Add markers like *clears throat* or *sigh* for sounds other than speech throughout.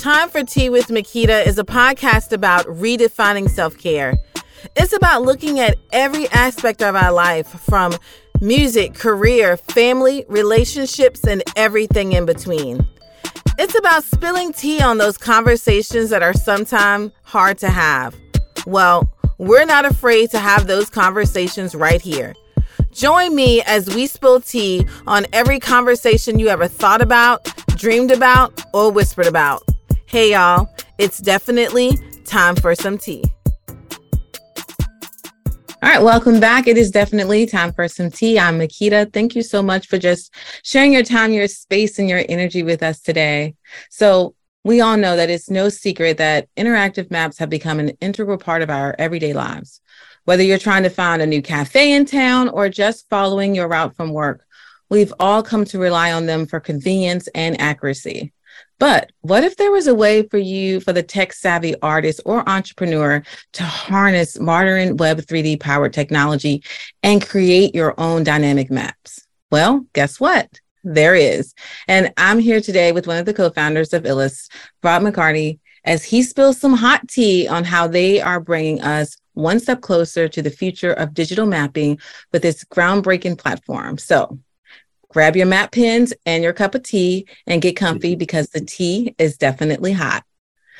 Time for Tea with Makita is a podcast about redefining self care. It's about looking at every aspect of our life from music, career, family, relationships, and everything in between. It's about spilling tea on those conversations that are sometimes hard to have. Well, we're not afraid to have those conversations right here. Join me as we spill tea on every conversation you ever thought about, dreamed about, or whispered about. Hey, y'all, it's definitely time for some tea. All right, welcome back. It is definitely time for some tea. I'm Makita. Thank you so much for just sharing your time, your space, and your energy with us today. So, we all know that it's no secret that interactive maps have become an integral part of our everyday lives. Whether you're trying to find a new cafe in town or just following your route from work, we've all come to rely on them for convenience and accuracy. But what if there was a way for you, for the tech savvy artist or entrepreneur, to harness modern Web 3D powered technology and create your own dynamic maps? Well, guess what? There is. And I'm here today with one of the co founders of Illust, Rob McCarty, as he spills some hot tea on how they are bringing us one step closer to the future of digital mapping with this groundbreaking platform. So, grab your map pins and your cup of tea and get comfy mm-hmm. because the tea is definitely hot.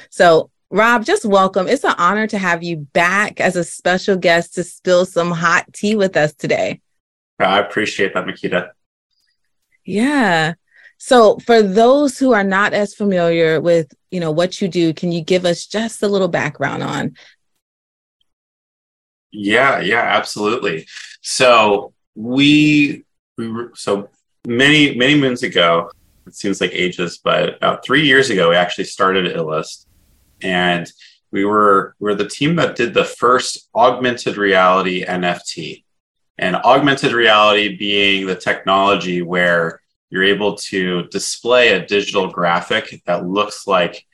So, Rob, just welcome. It's an honor to have you back as a special guest to spill some hot tea with us today. I appreciate that, Makita. Yeah. So for those who are not as familiar with, you know, what you do, can you give us just a little background on? Yeah, yeah, absolutely. So we, we so many many moons ago, it seems like ages, but about three years ago, we actually started Illust, and we were we we're the team that did the first augmented reality NFT, and augmented reality being the technology where you're able to display a digital graphic that looks like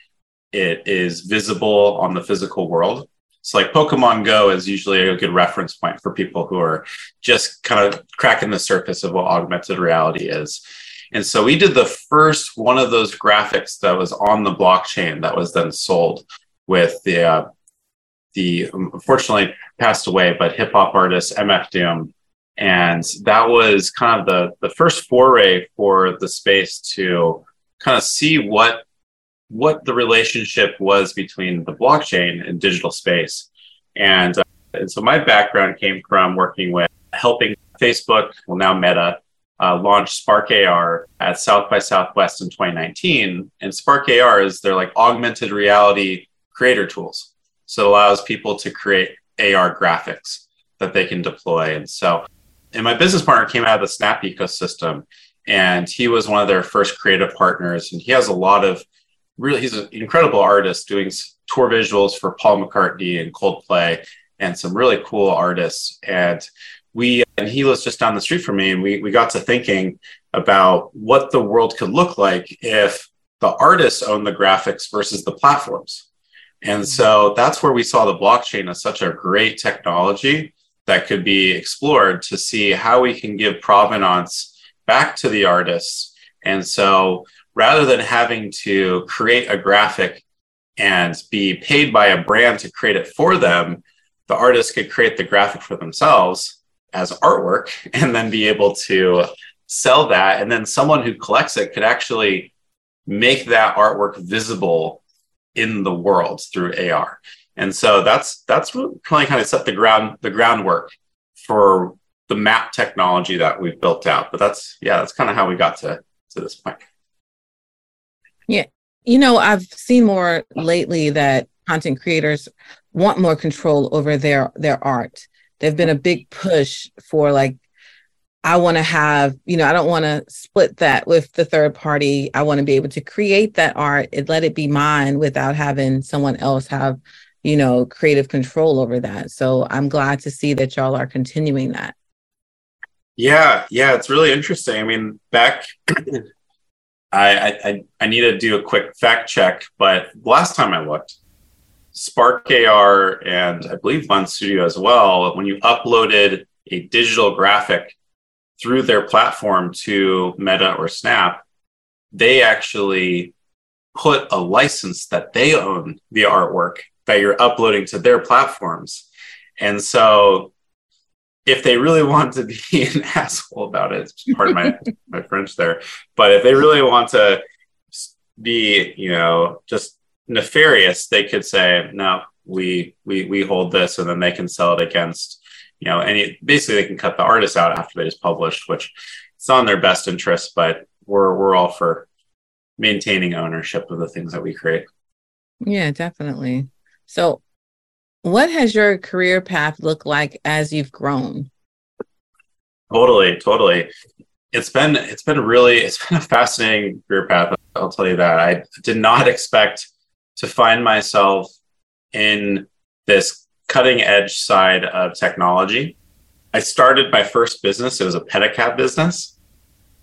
it is visible on the physical world. So, like Pokemon Go is usually a good reference point for people who are just kind of cracking the surface of what augmented reality is. And so we did the first one of those graphics that was on the blockchain that was then sold with the uh, the unfortunately passed away, but hip hop artist MF Doom and that was kind of the, the first foray for the space to kind of see what what the relationship was between the blockchain and digital space. And, uh, and so my background came from working with helping Facebook, well now Meta, uh, launch Spark AR at South by Southwest in 2019. And Spark AR is they're like augmented reality creator tools. So it allows people to create AR graphics that they can deploy. And so and my business partner came out of the Snap ecosystem, and he was one of their first creative partners. And he has a lot of really, he's an incredible artist doing tour visuals for Paul McCartney and Coldplay, and some really cool artists. And we, and he was just down the street from me, and we we got to thinking about what the world could look like if the artists own the graphics versus the platforms. And mm-hmm. so that's where we saw the blockchain as such a great technology that could be explored to see how we can give provenance back to the artists. And so rather than having to create a graphic and be paid by a brand to create it for them, the artist could create the graphic for themselves as artwork *laughs* and then be able to sell that. And then someone who collects it could actually make that artwork visible in the world through AR. And so that's that's really kind of set the ground the groundwork for the map technology that we've built out. But that's yeah, that's kind of how we got to to this point. Yeah. You know, I've seen more lately that content creators want more control over their their art. There've been a big push for like I want to have, you know, I don't want to split that with the third party. I want to be able to create that art and let it be mine without having someone else have you know, creative control over that. So I'm glad to see that y'all are continuing that. Yeah, yeah, it's really interesting. I mean, back *clears throat* I, I I need to do a quick fact check, but last time I looked, Spark AR and I believe Lens Studio as well, when you uploaded a digital graphic through their platform to Meta or Snap, they actually put a license that they own the artwork that you're uploading to their platforms. And so if they really want to be *laughs* an asshole about it, pardon my, *laughs* my French there, but if they really want to be, you know, just nefarious, they could say, no, we we we hold this and then they can sell it against, you know, any basically they can cut the artist out after they just published, which it's not in their best interest, but we're we're all for maintaining ownership of the things that we create. Yeah, definitely. So what has your career path looked like as you've grown? Totally, totally. It's been it's been really it's been a fascinating career path. I'll tell you that. I did not expect to find myself in this cutting edge side of technology. I started my first business. It was a pedicab business.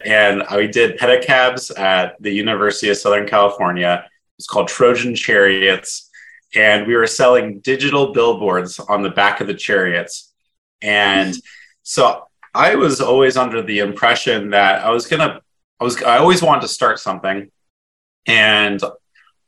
And I did pedicabs at the University of Southern California. It's called Trojan Chariots and we were selling digital billboards on the back of the chariots. And so I was always under the impression that I was gonna, I was, I always wanted to start something, and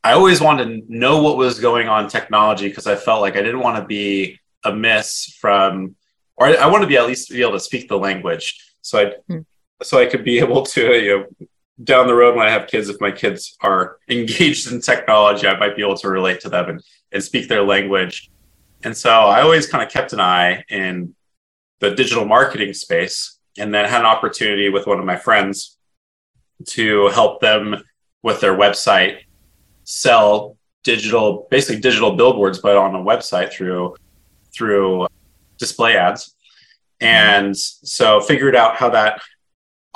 I always wanted to know what was going on technology because I felt like I didn't want to be amiss from, or I, I want to be at least be able to speak the language. So I, hmm. so I could be *laughs* able to, you know, down the road when I have kids, if my kids are *laughs* engaged in technology, I might be able to relate to them and, and speak their language. And so I always kind of kept an eye in the digital marketing space and then had an opportunity with one of my friends to help them with their website sell digital basically digital billboards but on a website through through display ads mm-hmm. and so figured out how that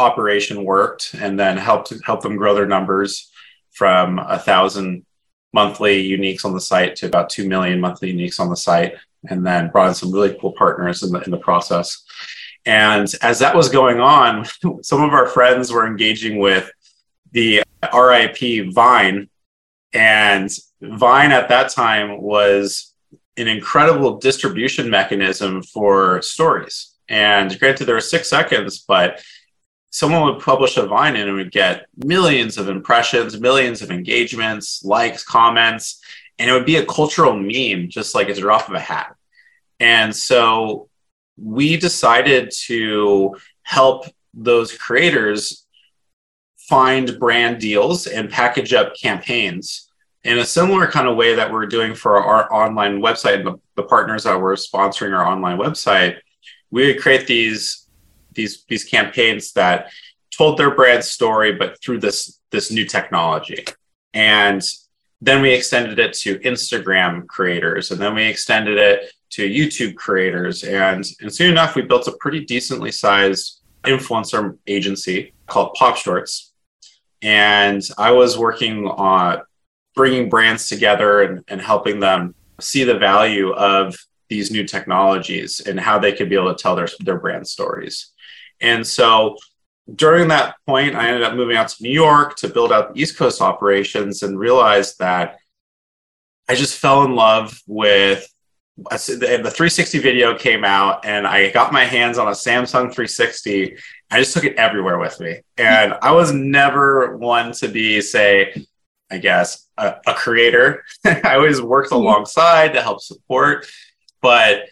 operation worked and then helped help them grow their numbers from a thousand monthly uniques on the site to about 2 million monthly uniques on the site and then brought in some really cool partners in the, in the process. And as that was going on *laughs* some of our friends were engaging with the rip vine. And vine at that time was an incredible distribution mechanism for stories. And granted there were six seconds but someone would publish a Vine and it would get millions of impressions, millions of engagements, likes, comments, and it would be a cultural meme, just like a drop of a hat. And so we decided to help those creators find brand deals and package up campaigns in a similar kind of way that we're doing for our online website and the, the partners that were sponsoring our online website. We would create these these these campaigns that told their brand story, but through this this new technology. And then we extended it to Instagram creators, and then we extended it to YouTube creators, and and soon enough we built a pretty decently sized influencer agency called Pop Shorts. And I was working on bringing brands together and, and helping them see the value of these new technologies and how they could be able to tell their, their brand stories. And so during that point, I ended up moving out to New York to build out the East Coast operations and realized that I just fell in love with the 360 video came out and I got my hands on a Samsung 360. I just took it everywhere with me. And I was never one to be, say, I guess, a, a creator. *laughs* I always worked mm-hmm. alongside to help support. But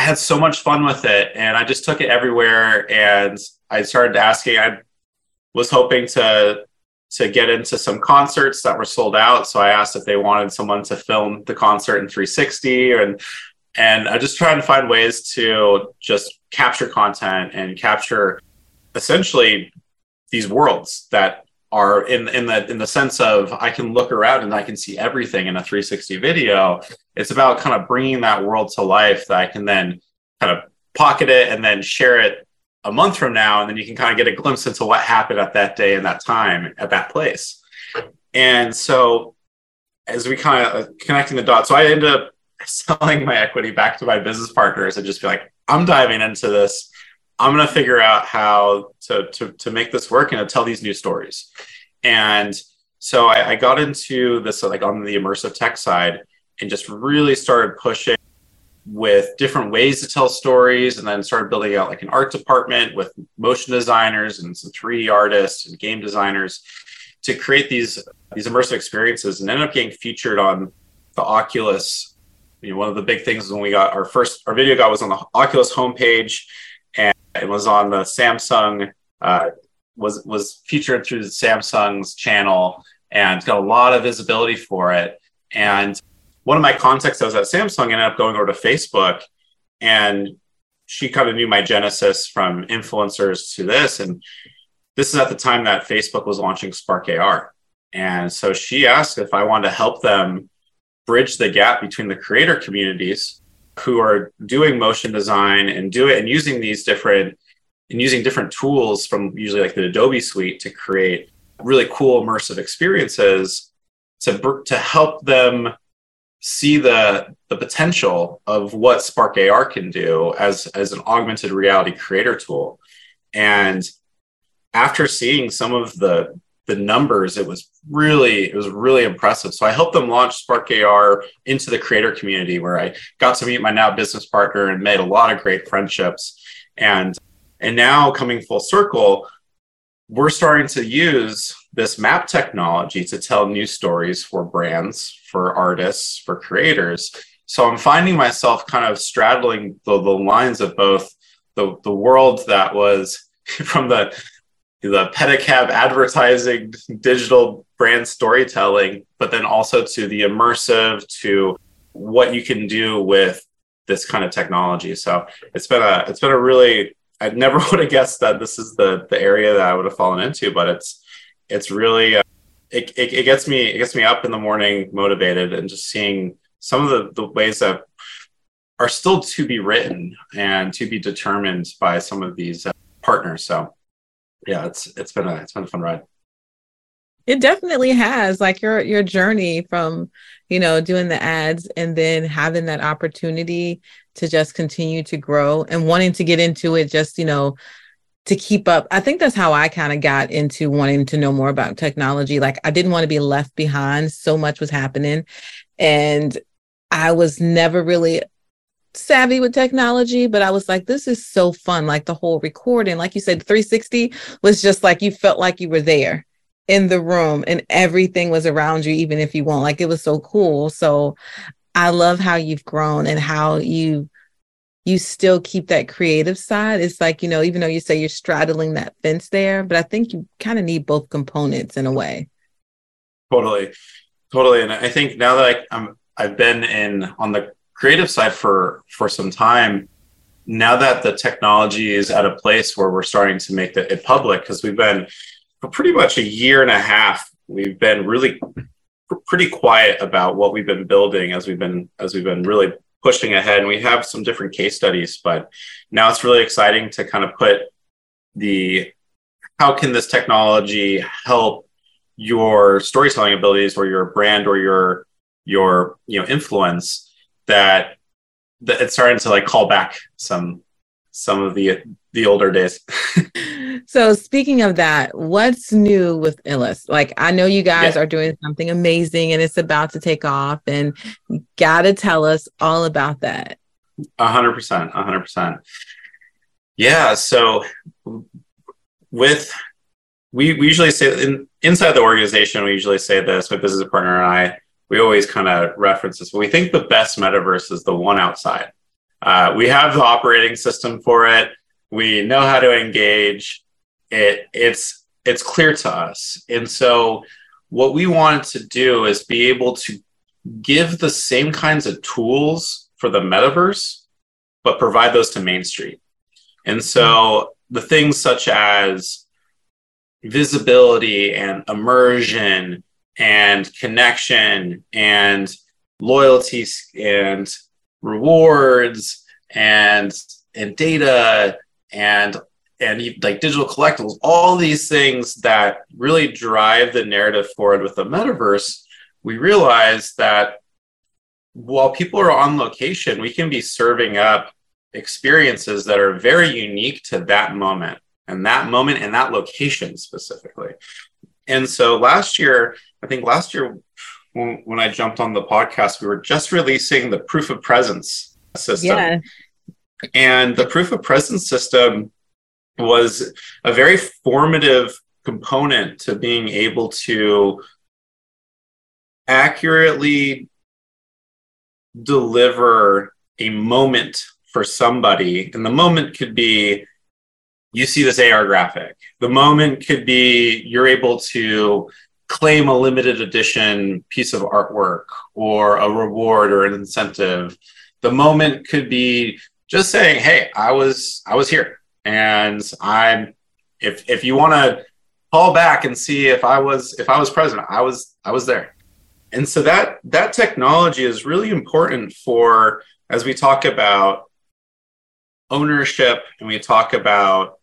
I had so much fun with it and I just took it everywhere and I started asking I was hoping to to get into some concerts that were sold out so I asked if they wanted someone to film the concert in 360 and and I just tried to find ways to just capture content and capture essentially these worlds that are in in the in the sense of I can look around and I can see everything in a 360 video. It's about kind of bringing that world to life that I can then kind of pocket it and then share it a month from now, and then you can kind of get a glimpse into what happened at that day and that time at that place. And so, as we kind of uh, connecting the dots, so I ended up *laughs* selling my equity back to my business partners and just be like, I'm diving into this I'm going to figure out how to, to, to make this work and to tell these new stories. And so I, I got into this like on the immersive tech side and just really started pushing with different ways to tell stories and then started building out like an art department with motion designers and some 3D artists and game designers to create these these immersive experiences and ended up getting featured on the Oculus. You know, one of the big things when we got our first our video got was on the Oculus homepage, and it was on the Samsung. Uh, was was featured through Samsung's channel and got a lot of visibility for it. And one of my contacts that was at Samsung ended up going over to Facebook, and she kind of knew my genesis from influencers to this. And this is at the time that Facebook was launching Spark AR. And so she asked if I wanted to help them bridge the gap between the creator communities who are doing motion design and do it and using these different and using different tools from usually like the Adobe suite to create really cool immersive experiences to to help them see the the potential of what Spark AR can do as as an augmented reality creator tool. And after seeing some of the the numbers, it was really it was really impressive. So I helped them launch Spark AR into the creator community, where I got to meet my now business partner and made a lot of great friendships. And and now coming full circle, we're starting to use this map technology to tell new stories for brands, for artists, for creators. So I'm finding myself kind of straddling the, the lines of both the, the world that was *laughs* from the the pedicab advertising digital brand storytelling but then also to the immersive to what you can do with this kind of technology so it's been a it's been a really i never *laughs* would have guessed that this is the the area that i would have fallen into but it's it's really uh, it, it, it gets me it gets me up in the morning motivated and just seeing some of the, the ways that are still to be written and to be determined by some of these uh, partners so yeah, it's it's been a it's been a fun ride. It definitely has like your your journey from, you know, doing the ads and then having that opportunity to just continue to grow and wanting to get into it just, you know, to keep up. I think that's how I kind of got into wanting to know more about technology. Like I didn't want to be left behind. So much was happening and I was never really savvy with technology, but I was like, this is so fun. Like the whole recording, like you said, 360 was just like you felt like you were there in the room and everything was around you, even if you won't. Like it was so cool. So I love how you've grown and how you you still keep that creative side. It's like, you know, even though you say you're straddling that fence there, but I think you kind of need both components in a way. Totally. Totally. And I think now that I, I'm I've been in on the creative side for for some time now that the technology is at a place where we're starting to make it public because we've been for pretty much a year and a half we've been really pretty quiet about what we've been building as we've been as we've been really pushing ahead and we have some different case studies but now it's really exciting to kind of put the how can this technology help your storytelling abilities or your brand or your your you know influence that that it's starting to like call back some some of the the older days. *laughs* so speaking of that, what's new with Illust? Like I know you guys yeah. are doing something amazing and it's about to take off and you gotta tell us all about that. A hundred percent, a hundred percent. Yeah, so with we, we usually say in, inside the organization, we usually say this, my business partner and I, we always kind of reference this, but we think the best metaverse is the one outside. Uh, we have the operating system for it. We know how to engage. It it's it's clear to us, and so what we wanted to do is be able to give the same kinds of tools for the metaverse, but provide those to Main Street. And so the things such as visibility and immersion and connection and loyalties and rewards and and data and and like digital collectibles all these things that really drive the narrative forward with the metaverse we realize that while people are on location we can be serving up experiences that are very unique to that moment and that moment and that location specifically. And so last year I think last year when, when I jumped on the podcast, we were just releasing the proof of presence system. Yeah. And the proof of presence system was a very formative component to being able to accurately deliver a moment for somebody. And the moment could be you see this AR graphic. The moment could be you're able to claim a limited edition piece of artwork or a reward or an incentive. The moment could be just saying, "Hey, I was I was here." And I'm if if you want to call back and see if I was if I was present, I was I was there. And so that that technology is really important for as we talk about ownership and we talk about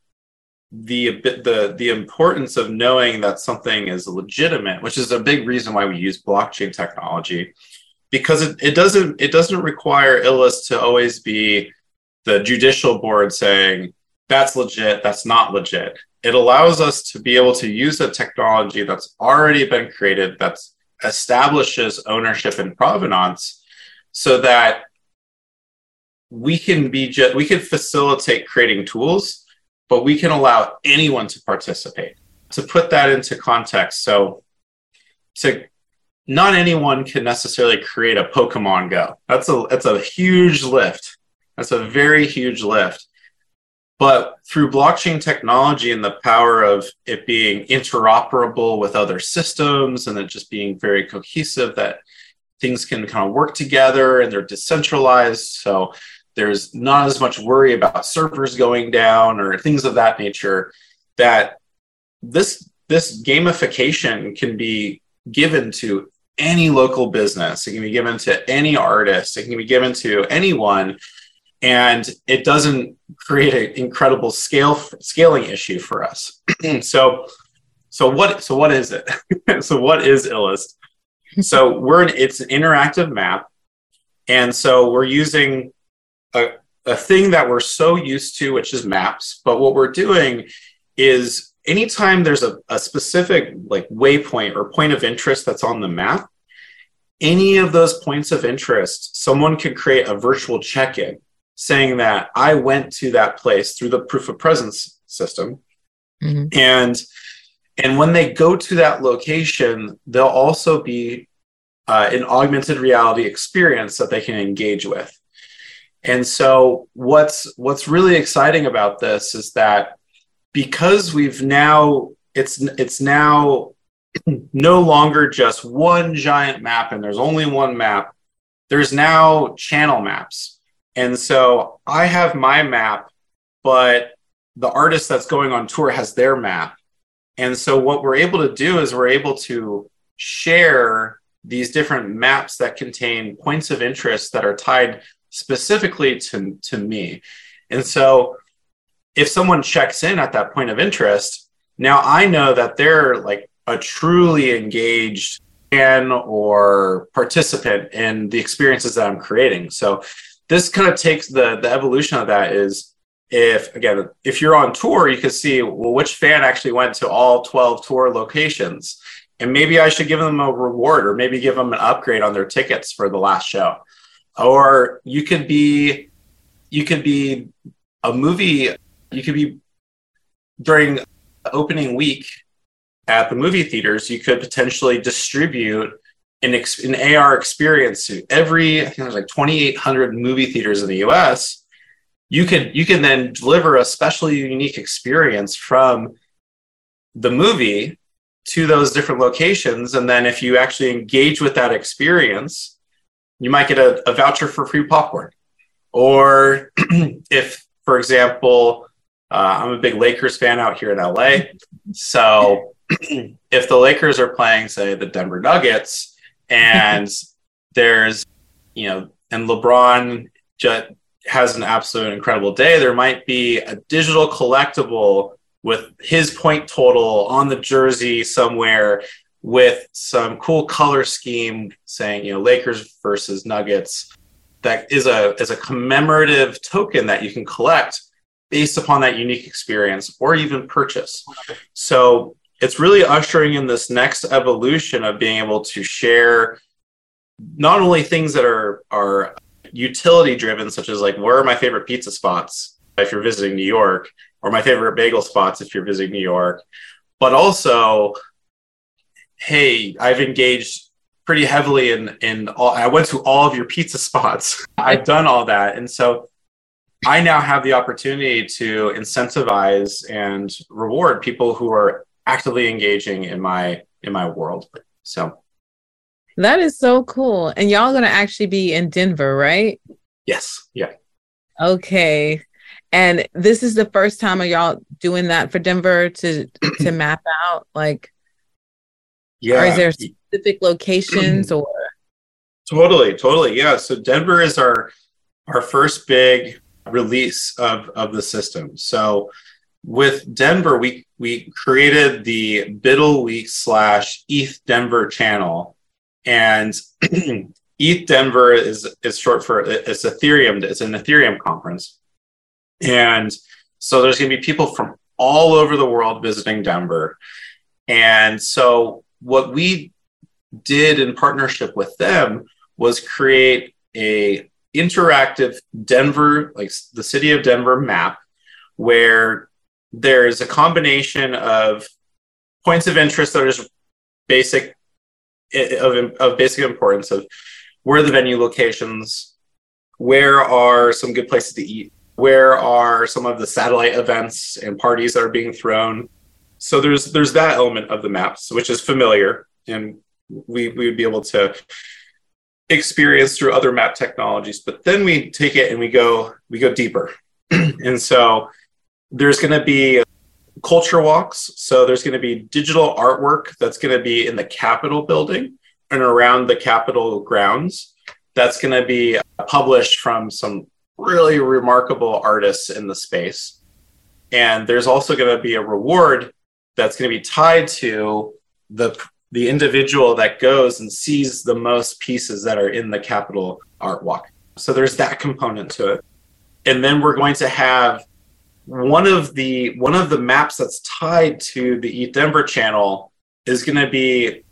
the the the importance of knowing that something is legitimate, which is a big reason why we use blockchain technology, because it, it doesn't it doesn't require ILLUST to always be the judicial board saying that's legit, that's not legit. It allows us to be able to use a technology that's already been created, that establishes ownership and provenance, so that we can be just we can facilitate creating tools but we can allow anyone to participate. To put that into context, so to not anyone can necessarily create a Pokemon Go. That's a that's a huge lift. That's a very huge lift. But through blockchain technology and the power of it being interoperable with other systems and it just being very cohesive, that things can kind of work together and they're decentralized. So there's not as much worry about servers going down or things of that nature that this this gamification can be given to any local business. It can be given to any artist. It can be given to anyone. And it doesn't create an incredible scale scaling issue for us. *clears throat* So so what so what is it? *laughs* So what is ILLUST so we're an, it's an interactive map. And so we're using a, a thing that we're so used to, which is maps. But what we're doing is anytime there's a, a specific like waypoint or point of interest that's on the map, any of those points of interest, someone could create a virtual check-in saying that I went to that place through the proof of presence system. Mm-hmm. And and when they go to that location, they'll also be uh, an augmented reality experience that they can engage with. And so what's what's really exciting about this is that because we've now it's it's now *clears throat* no longer just one giant map and there's only one map. There's now channel maps. And so I have my map, but the artist that's going on tour has their map. And so what we're able to do is we're able to share these different maps that contain points of interest that are tied specifically to, to me. And so if someone checks in at that point of interest, now I know that they're like a truly engaged fan or participant in the experiences that I'm creating. So this kind of takes the the evolution of that is if again if you're on tour you can see well which fan actually went to all 12 tour locations and maybe I should give them a reward or maybe give them an upgrade on their tickets for the last show or you could be you could be a movie you could be during opening week at the movie theaters you could potentially distribute an, ex- an ar experience to every i think there's like 2800 movie theaters in the us you could you can then deliver a specially unique experience from the movie to those different locations. And then if you actually engage with that experience you might get a, a voucher for free popcorn. Or *clears throat* if, for example, uh, I'm a big Lakers fan out here in LA. So *clears throat* if the Lakers are playing, say, the Denver Nuggets, and *laughs* there's, you know, and LeBron just has an absolute incredible day, there might be a digital collectible with his point total on the jersey somewhere with some cool color scheme saying, you know, Lakers versus Nuggets. That is a is a commemorative token that you can collect based upon that unique experience or even purchase. So it's really ushering in this next evolution of being able to share not only things that are are utility driven, such as like where are my favorite pizza spots if you're visiting New York, or my favorite bagel spots if you're visiting New York, but also, hey, I've engaged pretty heavily in in all I went to all of your pizza *laughs* spots. I've done all that. And so I now have the opportunity to incentivize and reward people who are actively engaging in my in my world. So that is so cool. And y'all gonna actually be in Denver, right? Yes. Yeah. Okay. And this is the first time of y'all doing that for Denver to to *clears throat* map out like yeah. Or is there specific locations or *clears throat* totally, totally. Yeah. So Denver is our our first big release of, of the system. So with Denver, we we created the BUIDL Week slash ETH Denver channel. And *clears throat* ETH Denver is is short for it's Ethereum, it's an Ethereum conference. And so there's going to be people from all over the world visiting Denver. And so what we did in partnership with them was create a interactive Denver, like the city of Denver map, where there's a combination of points of interest that are just basic of, of basic importance of where the venue locations, where are some good places to eat, where are some of the satellite events and parties that are being thrown. So there's there's that element of the maps, which is familiar, and we we would be able to experience through other map technologies. But then we take it and we go we go deeper, *clears throat* and so there's going to be culture walks. So there's going to be digital artwork that's going to be in the Capitol building and around the Capitol grounds. That's going to be published from some really remarkable artists in the space. And there's also going to be a reward that's going to be tied to the the individual that goes and sees the most pieces that are in the Capitol art walk. So there's that component to it. And then we're going to have one of the one of the maps that's tied to the ETH Denver channel is going to be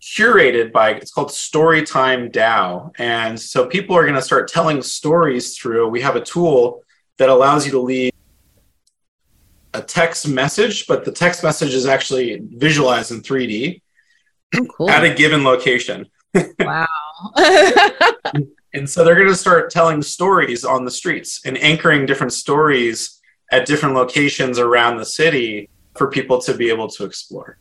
curated by it's called Storytime DAO. And so people are going to start telling stories through. We have a tool that allows you to leave a text message, but the text message is actually visualized in 3D oh, cool. at a given location. *laughs* Wow. *laughs* and so they're going to start telling stories on the streets and anchoring different stories at different locations around the city for people to be able to explore.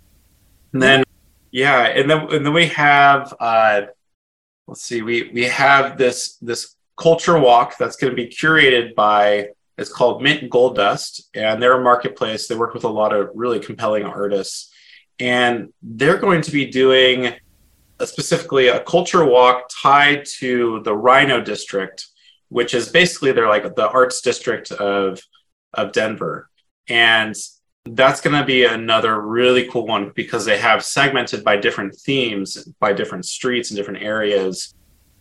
And then, yeah, and then and then we have uh, let's see, we we have this this culture walk that's going to be curated by it's called Mint Gold Dust, and they're a marketplace. They work with a lot of really compelling artists, and they're going to be doing a, specifically a culture walk tied to the RiNo District, which is basically they're like the arts district of of Denver, and that's going to be another really cool one because they have segmented by different themes, by different streets and different areas,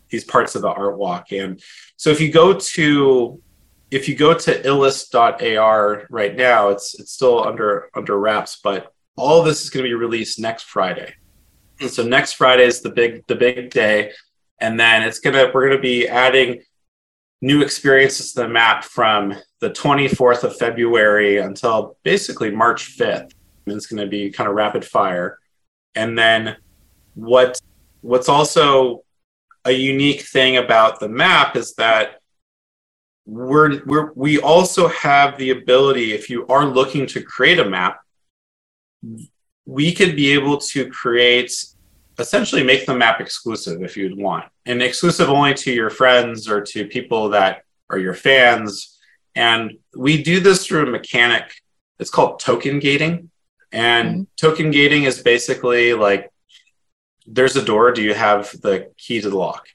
these parts of the art walk. And so if you go to if you go to illust.ar right now, it's it's still under under wraps, but all this is going to be released next Friday. And so next Friday is the big the big day, and then it's gonna we're gonna be adding new experiences to the map from the 24th of February until basically March 5th. And it's going to be kind of rapid fire. And then what what's also a unique thing about the map is that we're, we're we also have the ability if you are looking to create a map we could be able to create essentially make the map exclusive if you'd want. And exclusive only to your friends or to people that are your fans. And we do this through a mechanic. It's called token gating. And mm-hmm. token gating is basically like there's a door. Do you have the key to the lock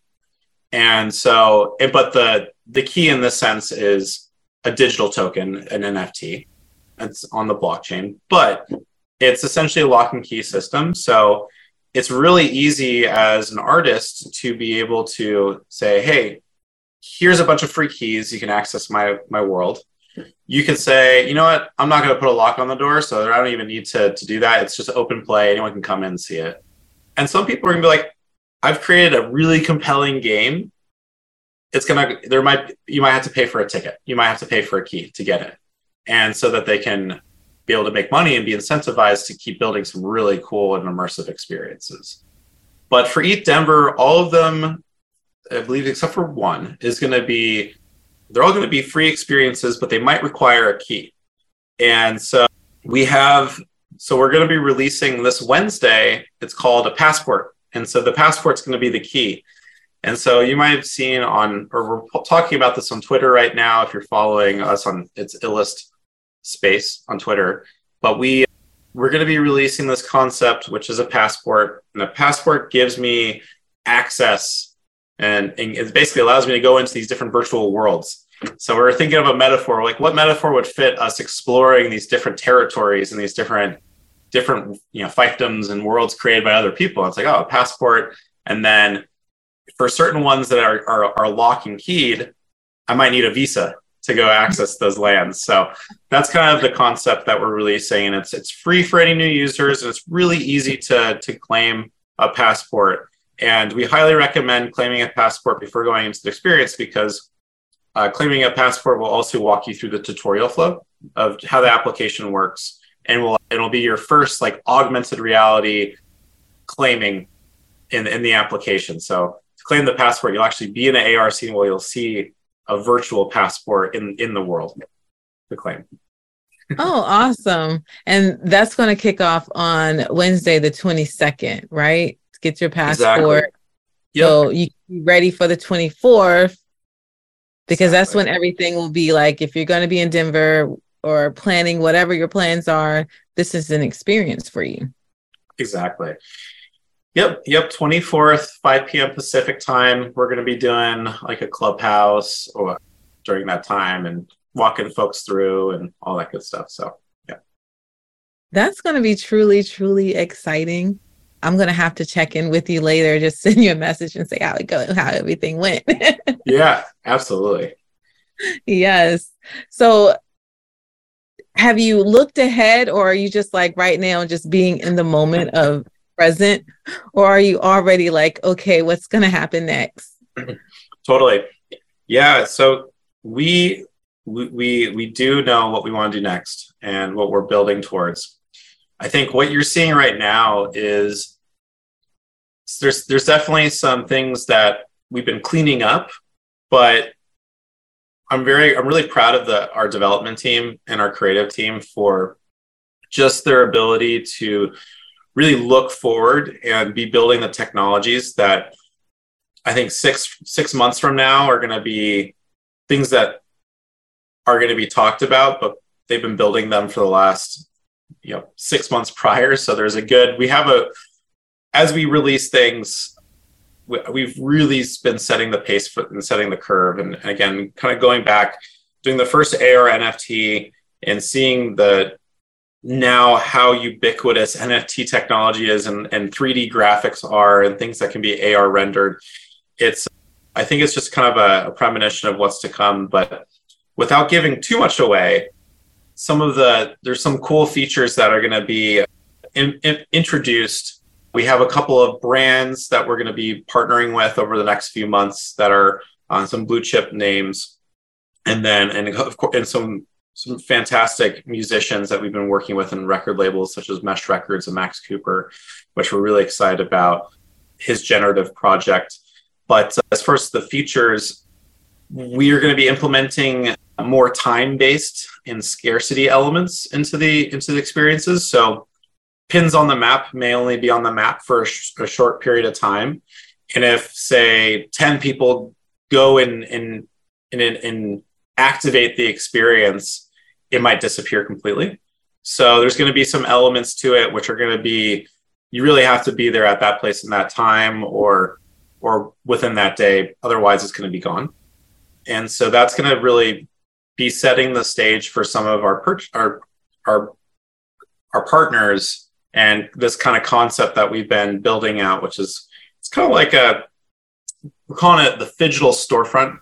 and so but the the key in this sense is a digital token, an NFT. It's on the blockchain, but it's essentially a lock and key system. So it's really easy as an artist to be able to say, hey, here's a bunch of free keys. You can access my my world. You could say, you know what, I'm not going to put a lock on the door, so I don't even need to, to do that. It's just open play. Anyone can come in and see it. And some people are going to be like, I've created a really compelling game it's gonna there might you might have to pay for a ticket you might have to pay for a key to get it and so that they can be able to make money and be incentivized to keep building some really cool and immersive experiences. But for ETH Denver, all of them, I believe, except for one, is going to be they're all to be free experiences, but they might require a key. And so we have, so we're going to be releasing this Wednesday. It's called a passport. And so the passport's going to be the key. And so you might have seen on, or we're talking about this on Twitter right now. If you're following us on it's Illust space on Twitter, but we we're going to be releasing this concept, which is a passport, and a passport gives me access and, and it basically allows me to go into these different virtual worlds. So we're thinking of a metaphor, like what metaphor would fit us exploring these different territories and these different different you know fiefdoms and worlds created by other people. It's like oh, a passport, and then for certain ones that are, are are lock and keyed, I might need a visa to go access those lands. So that's kind of the concept that we're releasing, and it's it's free for any new users, and it's really easy to to claim a passport. And we highly recommend claiming a passport before going into the experience because uh, claiming a passport will also walk you through the tutorial flow of how the application works, and will it'll be your first like augmented reality claiming in in the application. So to claim the passport, you'll actually be in an AR scene where you'll see a virtual passport in in the world to claim. oh, awesome! And that's going to kick off on Wednesday, the twenty second, right? get your passport. Exactly. Yep. So you be ready for the 24th because exactly. that's when everything will be like if you're going to be in Denver or planning whatever your plans are, this is an experience for you. Exactly. Yep, yep. 24th, 5 p.m. Pacific time. We're going to be doing like a clubhouse or during that time and walking folks through and all that good stuff. So, yeah. That's going to be truly, truly exciting. I'm gonna have to check in with you later, just *laughs* send you a message and say how it go, how everything went. *laughs* yeah, absolutely. Yes. So have you looked ahead or are you just like right now just being in the moment of present? Or are you already like okay what's going to happen next? *clears throat* Totally. Yeah so we we we do know what we want to do next and what we're building towards. I think what you're seeing right now is there's there's definitely some things that we've been cleaning up, but I'm very I'm really proud of the our development team and our creative team for just their ability to really look forward and be building the technologies that I think six six months from now are going to be things that are going to be talked about, but they've been building them for the last you know six months prior. So there's a good we have a as we release things, we've really been setting the pace for and setting the curve. And, again, kind of going back, doing the first AR NFT and seeing the now how ubiquitous NFT technology is and, and 3D graphics are and things that can be AR rendered. It's I think it's just kind of a, a premonition of what's to come. But without giving too much away, some of the there's some cool features that are going to be in, in, introduced we have a couple of brands that we're going to be partnering with over the next few months that are on some blue chip names, and then and of course and some some fantastic musicians that we've been working with in record labels such as Mesh Records and Max Cooper, which we're really excited about his generative project. But uh, as far as the features, we are going to be implementing more time based and scarcity elements into the into the experiences. So pins on the map may only be on the map for a, sh- a short period of time. And if, say, 10 people go and, and, and, activate the experience, it might disappear completely. So there's going to be some elements to it which are going to be you really have to be there at that place in that time or or within that day otherwise it's going to be gone. And so that's going to really be setting the stage for some of our per- our our our partners and this kind of concept that we've been building out, which is it's kind of like a we're calling it the digital storefront.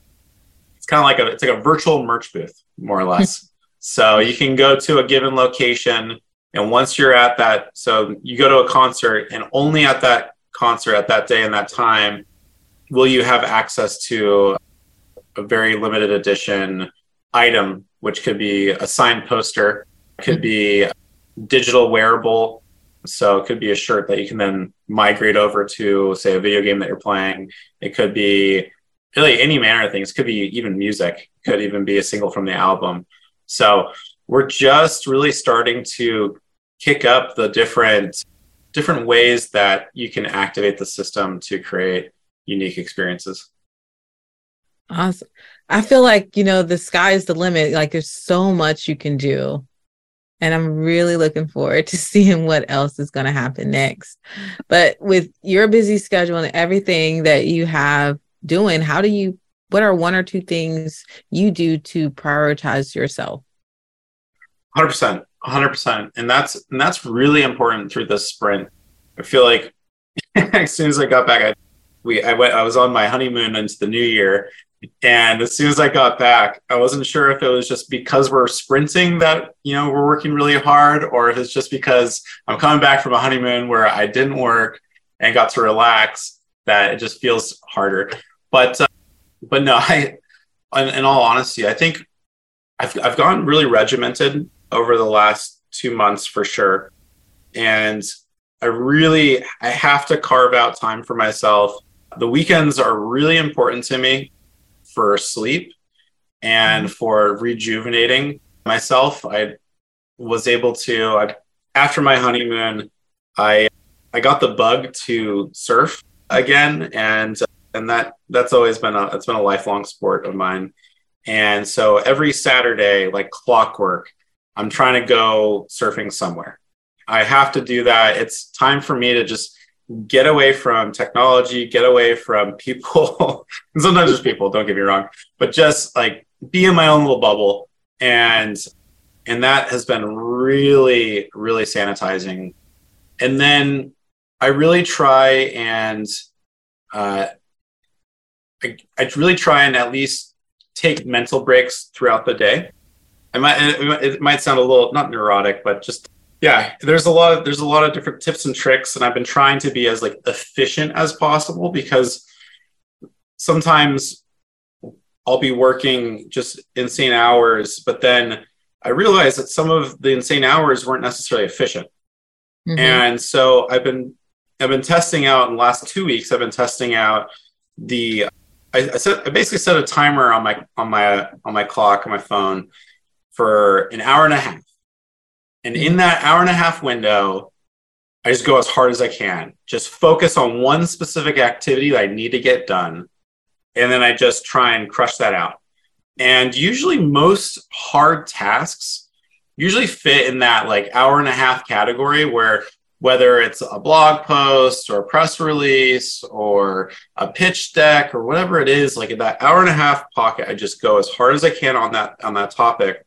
It's kind of like a it's like a virtual merch booth, more or less. *laughs* so you can go to a given location, and once you're at that, so you go to a concert, and only at that concert at that day and that time will you have access to a very limited edition item, which could be a signed poster could mm-hmm. be digital wearable. So it could be a shirt that you can then migrate over to, say, a video game that you're playing. It could be really any manner of things. It could be even music. It could even be a single from the album. So we're just really starting to kick up the different different ways that you can activate the system to create unique experiences. Awesome. I feel like, you know, the sky is the limit. Like there's so much you can do. And I'm really looking forward to *laughs* seeing what else is going to happen next. But with your busy schedule and everything that you have doing, how do you, what are one or two things you do to prioritize yourself? 100%. 100%. And that's, and that's really important through this sprint. I feel like *laughs* as soon as I got back, I, we, I went, I was on my honeymoon into the new year and as soon as I got back, I wasn't sure if it was just because we're sprinting that, you know, we're working really hard, or if it's just because I'm coming back from a honeymoon where I didn't work and got to relax that it just feels harder. But, uh, but no, *laughs* I, in, in all honesty, I think I've, I've gotten really regimented over the last two months for sure. And I really, I have to carve out time for myself. The weekends are really important to me for sleep and mm-hmm. for rejuvenating myself. I was able to I, after my honeymoon, I I got the bug to surf again, and and that that's always been a it's been a lifelong sport of mine. And so every Saturday, like clockwork, I'm trying to go surfing somewhere. I have to do that. It's time for me to just get away from technology, get away from people, *laughs* sometimes just people, don't get me wrong, but just like be in my own little bubble. And and that has been really, really sanitizing. And then I really try and uh, I, I really try and at least take mental breaks throughout the day. I might it might sound a little not neurotic, but just yeah there's a lot of there's a lot of different tips and tricks and i've been trying to be as like efficient as possible because sometimes i'll be working just insane hours but then i realize that some of the insane hours weren't necessarily efficient mm-hmm. and so i've been i've been testing out in the last two weeks i've been testing out the I, I, set, I basically set a timer on my on my on my clock on my phone for an hour and a half and in that hour and a half window, I just go as hard as I can. Just focus on one specific activity that I need to get done. And then I just try and crush that out. And usually, most hard tasks usually fit in that like hour and a half category where whether it's a blog post or a press release or a pitch deck or whatever it is like in that hour and a half pocket i just go as hard as i can on that on that topic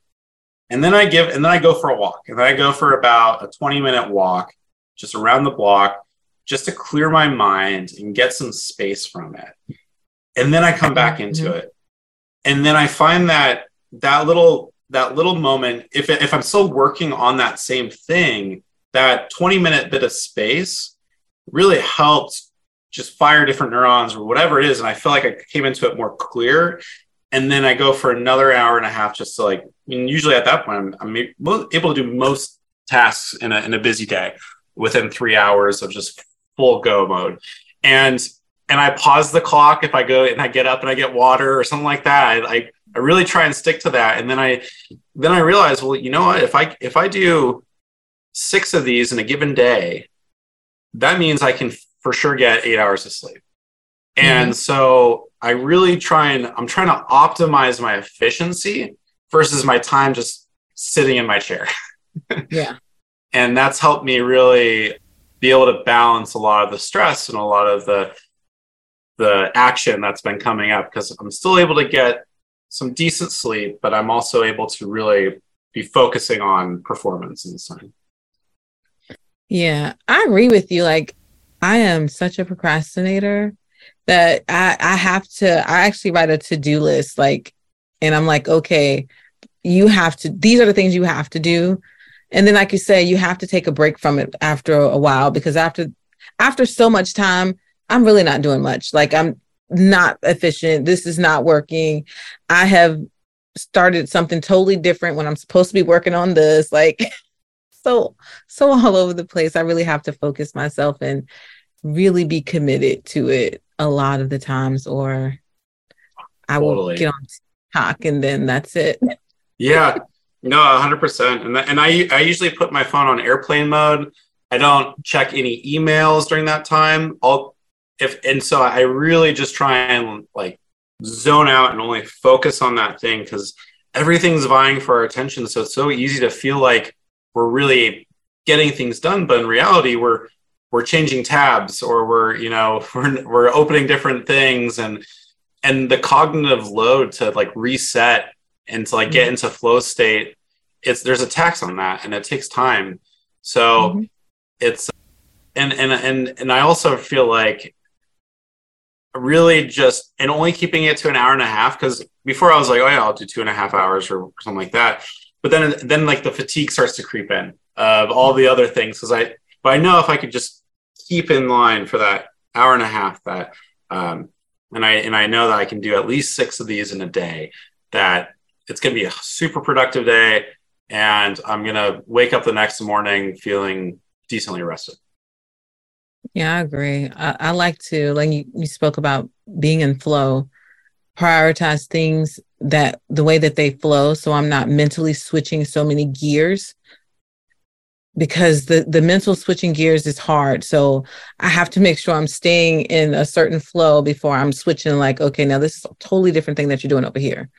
and then I give, and then I go for a walk. And then I go for about a 20 minute walk just around the block just to clear my mind and get some space from it. And then I come back into mm-hmm. it. And then I find that that little that little moment if if I'm still working on that same thing, that 20 minute bit of space really helped just fire different neurons or whatever it is and I feel like I came into it more clear and then I go for another hour and a half just to like. I mean, usually at that point, I'm, I'm able to do most tasks in a in a busy day within three hours of just full go mode, and and I pause the clock if I go and I get up and I get water or something like that. I, I I really try and stick to that, and then I then I realize, well, you know what? If I if I do six of these in a given day, that means I can for sure get eight hours of sleep. And mm-hmm. so I really try and I'm trying to optimize my efficiency versus my time just sitting in my chair. *laughs* yeah. And that's helped me really be able to balance a lot of the stress and a lot of the the action that's been coming up because I'm still able to get some decent sleep, but I'm also able to really be focusing on performance and time. Yeah, I agree with you. Like, I am such a procrastinator that I, I have to, I actually write a to do list, like, and I'm like, okay, you have to, these are the things you have to do. And then, like you say, you have to take a break from it after a while because after, after so much time, I'm really not doing much. Like, I'm not efficient. This is not working. I have started something totally different when I'm supposed to be working on this. *laughs* Like so so all over the place. I really have to focus myself and really be committed to it a lot of the times or I will get on TikTok and then that's it. Yeah. No, 100%. And and I I usually put my phone on airplane mode. I don't check any emails during that time. I'll if and so I really just try and like zone out and only focus on that thing because everything's vying for our attention. So it's so easy to feel like we're really getting things done, but in reality, we're we're changing tabs or we're you know *laughs* we're we're opening different things and and the cognitive load to like reset and to like get mm-hmm. into flow state it's there's a tax on that and it takes time so mm-hmm. it's and and and and i also feel like really just and only keeping it to an hour and a half because before I was like, oh yeah, I'll do two and a half hours or something like that. But then then like the fatigue starts to creep in of all the other things because I but I know if I could just keep in line for that hour and a half that um and I and I know that I can do at least six of these in a day that it's going to be a super productive day and I'm going to wake up the next morning feeling decently rested. Yeah, I agree. I, I like to, like you, you spoke about being in flow, prioritize things that the way that they flow. So I'm not mentally switching so many gears because the the mental switching gears is hard. So i have to make sure i'm staying in a certain flow before i'm switching like okay now this is a totally different thing that you're doing over here.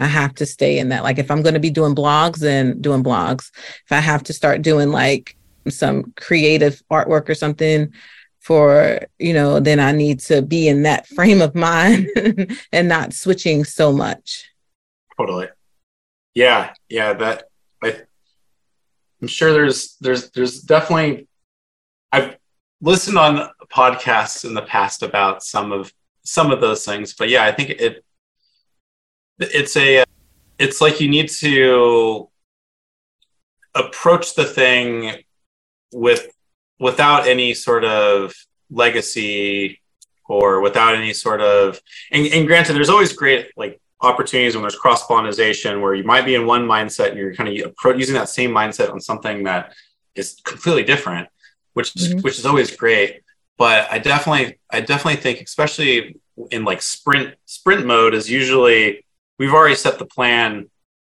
I have to stay in that. Like if i'm going to be doing blogs and doing blogs. If i have to start doing like some creative artwork or something for you know then i need to be in that *laughs* frame of mind *laughs* and not switching so much. Totally. Yeah yeah that I, i'm sure there's there's there's definitely i've listened on podcasts in the past about some of some of those things but yeah i think it it's a it's like you need to approach the thing with without any sort of legacy or without any sort of and, and granted there's always great like opportunities when there's cross pollination where you might be in one mindset and you're kind of using that same mindset on something that is completely different which mm-hmm. which is always great but i definitely i definitely think especially in like sprint sprint mode is usually we've already set the plan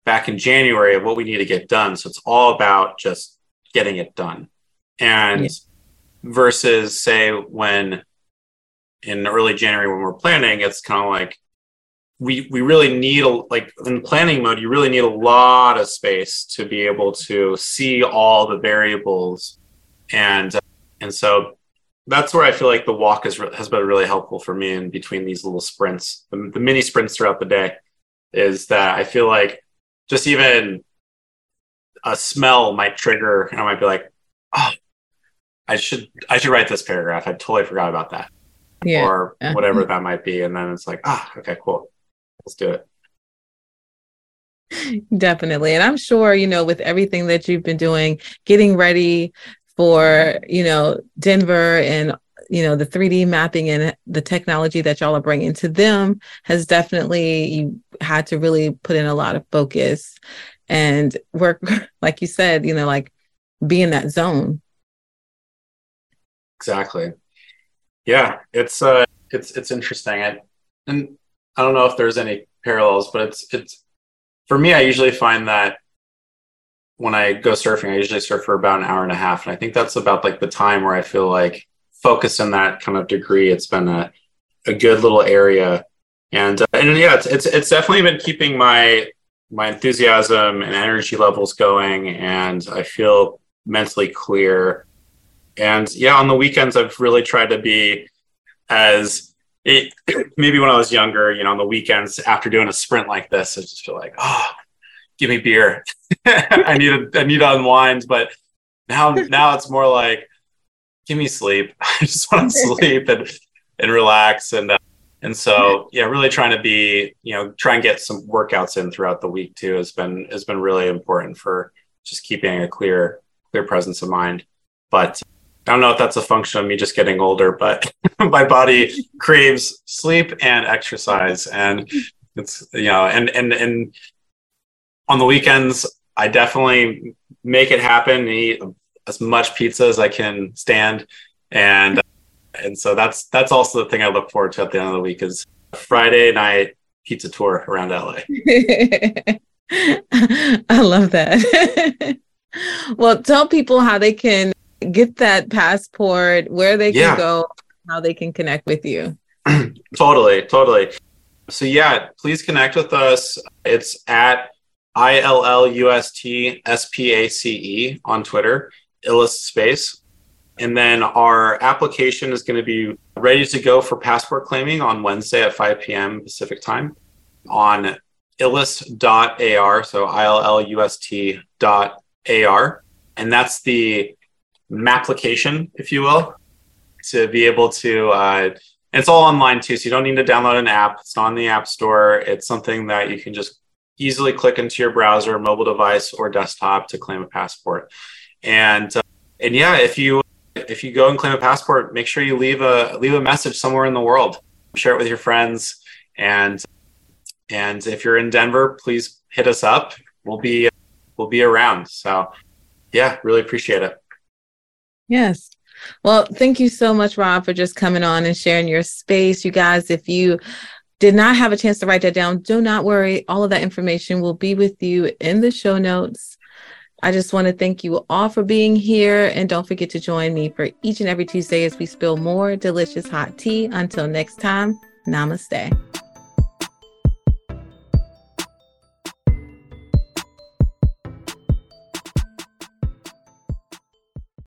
back in january of what we need to get done so it's all about just getting it done and yeah. versus say when in early January when we're planning, it's kind of like we we really need a like in planning mode, you really need a lot of space to be able to see all the variables, and and so that's where I feel like the walk has has been really helpful for me in between these little sprints, the, the mini sprints throughout the day, is that I feel like just even a smell might trigger, and I might be like, oh, I should I should write this paragraph. I totally forgot about that. Yeah. Or whatever that might be. And then it's like, ah, okay, cool. Let's do it. Definitely. And I'm sure, you know, with everything that you've been doing, getting ready for, you know, Denver and you know the 3d mapping and the technology that y'all are bringing to them has definitely you had to really put in a lot of focus and work *laughs* like you said you know like be in that zone Exactly. Yeah, it's uh, it's it's interesting. I, and I don't know if there's any parallels, but it's it's for me. I usually find that when I go surfing, I usually surf for about an hour and a half, and I think that's about like the time where I feel like focused in that kind of degree. It's been a a good little area, and uh, and yeah, it's, it's it's definitely been keeping my my enthusiasm and energy levels going, and I feel mentally clear and yeah, on the weekends, I've really tried to be as it, *clears throat* maybe when I was younger, you know, on the weekends after doing a sprint like this, I just feel like, oh, give me beer. *laughs* I need to, I need to unwind. But now, now it's more like, give me sleep. *laughs* I just want to *laughs* sleep and, and relax. And, uh, and so, yeah, really trying to be, you know, try and get some workouts in throughout the week too has been, has been really important for just keeping a clear, clear presence of mind. But I don't know if that's a function of me just getting older, but *laughs* my body craves sleep and exercise. And It's you know, and and and on the weekends, I definitely make it happen and eat as much pizza as I can stand, and and so that's that's also the thing I look forward to at the end of the week is Friday night pizza tour around LA. *laughs* *laughs* I love that. well, tell people how they can get that passport, where they can yeah. go, how they can connect with you. *clears throat* totally, totally. So yeah, please connect with us. It's at I L L U S T S P A C E on Twitter, Illust Space. And then our application is going to be ready to go for passport claiming on Wednesday at 5 p.m. Pacific time on illust.ar. So I L L U S T dot AR. And that's the application, if you will, to be able to, uh, it's all online too. So you don't need to download an app. It's not in the app store. It's something that you can just easily click into your browser, mobile device, or desktop to claim a passport. And uh, and yeah, if you if you go and claim a passport, make sure you leave a leave a message somewhere in the world. Share it with your friends, and and if you're in Denver, please hit us up. We'll be we'll be around. So yeah, really appreciate it. Yes. Well, thank you so much, Rob, for just coming on and sharing your space. You guys, if you did not have a chance to write that down, do not worry. All of that information will be with you in the show notes. I just want to thank you all for being here. And don't forget to join me for each and every Tuesday as we spill more delicious hot tea. Until next time, namaste.